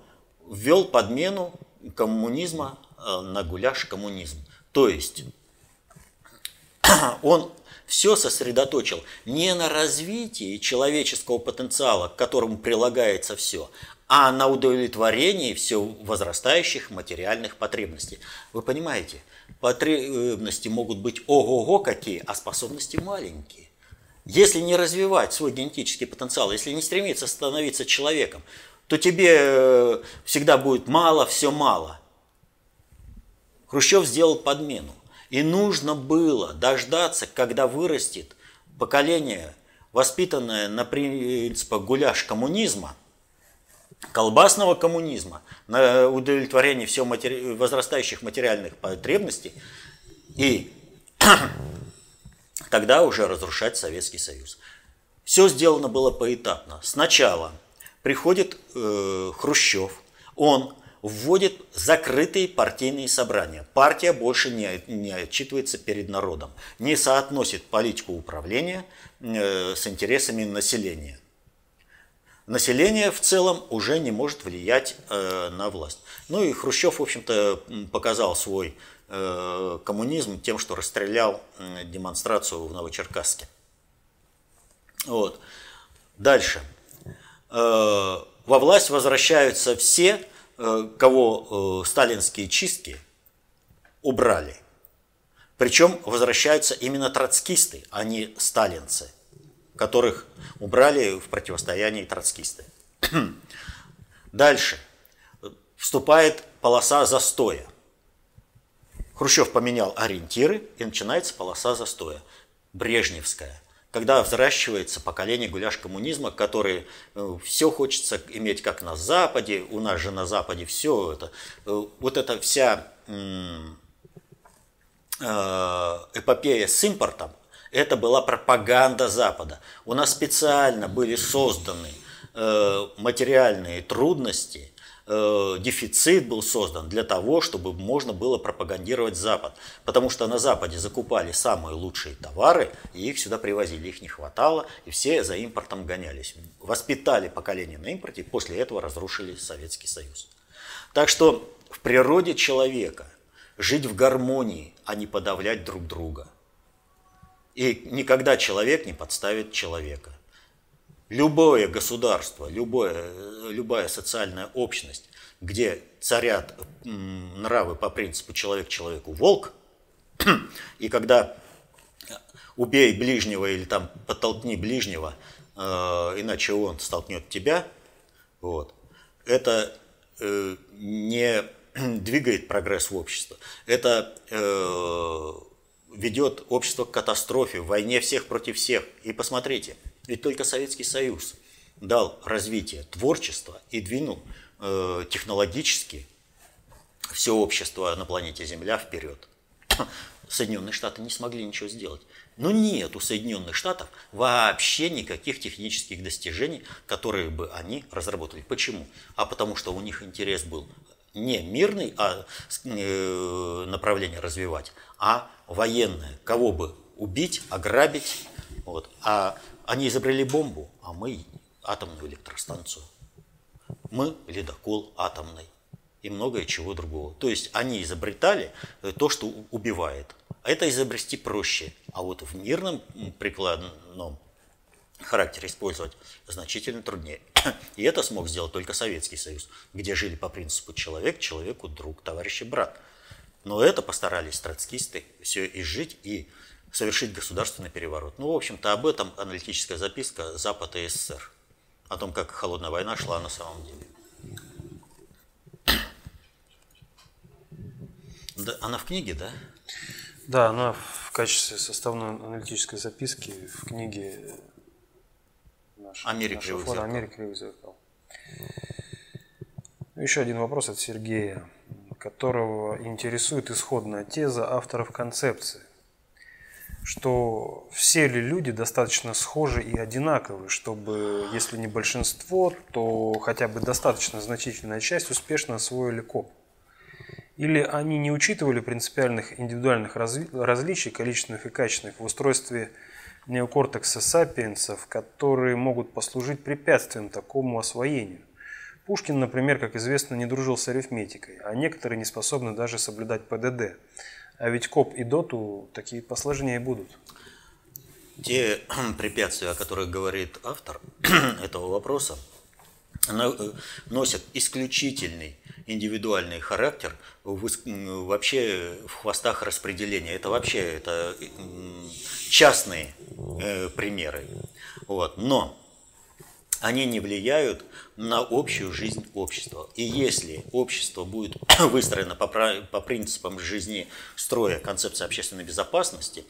ввел подмену коммунизма э, на гуляш коммунизм. То есть [clears throat] он все сосредоточил не на развитии человеческого потенциала, к которому прилагается все, а на удовлетворении все возрастающих материальных потребностей. Вы понимаете, потребности могут быть ого-го какие, а способности маленькие. Если не развивать свой генетический потенциал, если не стремиться становиться человеком, то тебе э, всегда будет мало, все мало. Хрущев сделал подмену. И нужно было дождаться, когда вырастет поколение, воспитанное на принципах гуляш коммунизма, колбасного коммунизма, на удовлетворение матери... возрастающих материальных потребностей, и тогда уже разрушать Советский Союз. Все сделано было поэтапно. Сначала приходит э, Хрущев, он вводит закрытые партийные собрания. Партия больше не, не отчитывается перед народом, не соотносит политику управления э, с интересами населения. Население в целом уже не может влиять э, на власть. Ну и Хрущев, в общем-то, показал свой коммунизм тем, что расстрелял э, демонстрацию в Новочеркасске. Вот. Дальше. Э, во власть возвращаются все, Э, кого э, сталинские чистки убрали. Причем возвращаются именно троцкисты, а не сталинцы, которых убрали в противостоянии троцкисты. [clears throat] Дальше. Вступает полоса застоя. Хрущев поменял ориентиры, и начинается полоса застоя. Брежневская когда взращивается поколение гуляш коммунизма, которые э, все хочется иметь как на Западе, у нас же на Западе все это, э, вот эта вся э, эпопея с импортом, это была пропаганда Запада. У нас специально были созданы материальные трудности Э, дефицит был создан для того, чтобы можно было пропагандировать Запад. Потому что на Западе закупали самые лучшие товары, и их сюда привозили. Их не хватало, и все за импортом гонялись. Воспитали поколение на импорте, и после этого разрушили Советский Союз. Так что в природе человека жить в гармонии, а не подавлять друг друга. И никогда человек не подставит человека. Любое государство, любое, любая социальная общность, где царят нравы по принципу человек человеку волк, [clears throat] и когда убей ближнего или там подтолкни ближнего, э, иначе он столкнет тебя, вот, это э, не [clears throat] двигает прогресс в общество. Это э, ведет общество к катастрофе, войне всех против всех. И посмотрите – ведь только Советский Союз дал развитие творчества и двинул э, технологически все общество на планете Земля вперед. [coughs] Соединенные Штаты не смогли ничего сделать. Но нет у Соединенных Штатов вообще никаких технических достижений, которые бы они разработали. Почему? А потому что у них интерес был не мирный а э, направление развивать, а военное. Кого бы убить, ограбить. Вот. А они изобрели бомбу, а мы атомную электростанцию. Мы ледокол атомный и многое чего другого. То есть они изобретали э, то, что убивает. Это изобрести проще. А вот в мирном прикладном характере использовать значительно труднее. [clears throat] И это смог сделать только Советский Союз, где жили по принципу человек, человеку друг, товарищ и брат. Но это постарались троцкисты все изжить и совершить государственный переворот. Ну, в общем-то, об этом аналитическая записка Запад и СССР. О том, как холодная война шла на самом деле. Да, она в книге, да? Да, она в качестве составной аналитической записки в книге Америка нашего фона «Америка кривых зеркал». Еще один вопрос от Сергея. которого интересует исходная теза авторов концепции, что все ли люди достаточно схожи и одинаковы, чтобы, если не большинство, то хотя бы достаточно значительная часть успешно освоили КОП. Или они не учитывали принципиальных индивидуальных различий, количественных и качественных, в устройстве неокортекса сапиенсов, которые могут послужить препятствием такому освоению. Пушкин, например, как известно, не дружил с арифметикой, а некоторые не способны даже соблюдать ПДД. А ведь КОП и ДОТу такие посложнее будут. Те [clears throat] препятствия, о которых говорит автор [clears throat] этого вопроса, э, носят исключительный индивидуальный характер вообще в хвостах распределения. Это вообще это частные э, примеры. Вот. Но они не влияют на общую жизнь общества. И если общество будет [coughs] выстроено по, по принципам жизни строя концепции общественной безопасности,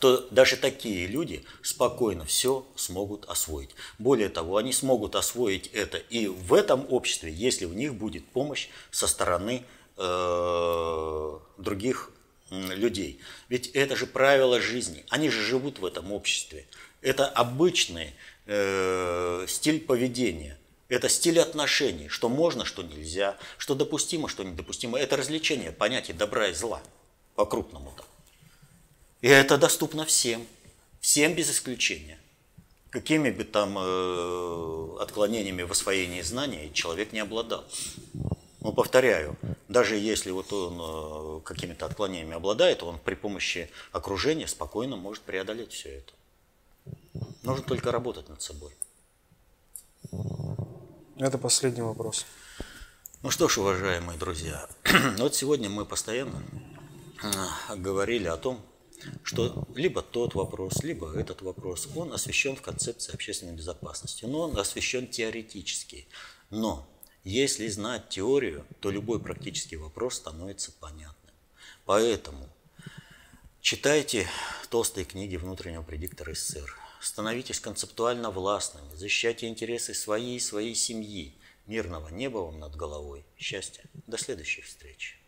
то даже такие люди спокойно все смогут освоить. Более того, они смогут освоить это и в этом обществе, если у них будет помощь со стороны э, других людей. Ведь это же правила жизни. Они же живут в этом обществе. Это обычный э, стиль поведения. Это стиль отношений, что можно, что нельзя, что допустимо, что недопустимо. Это развлечение понятий добра и зла по-крупному-то. И это доступно всем, всем без исключения. Какими бы там э, отклонениями в освоении знаний человек не обладал. Но повторяю, даже если вот он э, какими-то отклонениями обладает, он при помощи окружения спокойно может преодолеть все это. Нужно только работать над собой. Это последний вопрос. Ну что ж, уважаемые друзья, [clears throat] вот сегодня мы постоянно э, говорили о том, что либо тот вопрос, либо этот вопрос, он освещен в концепции общественной безопасности, но он освещен теоретически. Но если знать теорию, то любой практический вопрос становится понятным. Поэтому читайте толстые книги внутреннего предиктора СССР, становитесь концептуально властными, защищайте интересы своей и своей семьи, мирного неба вам над головой, счастья. До следующих встреч.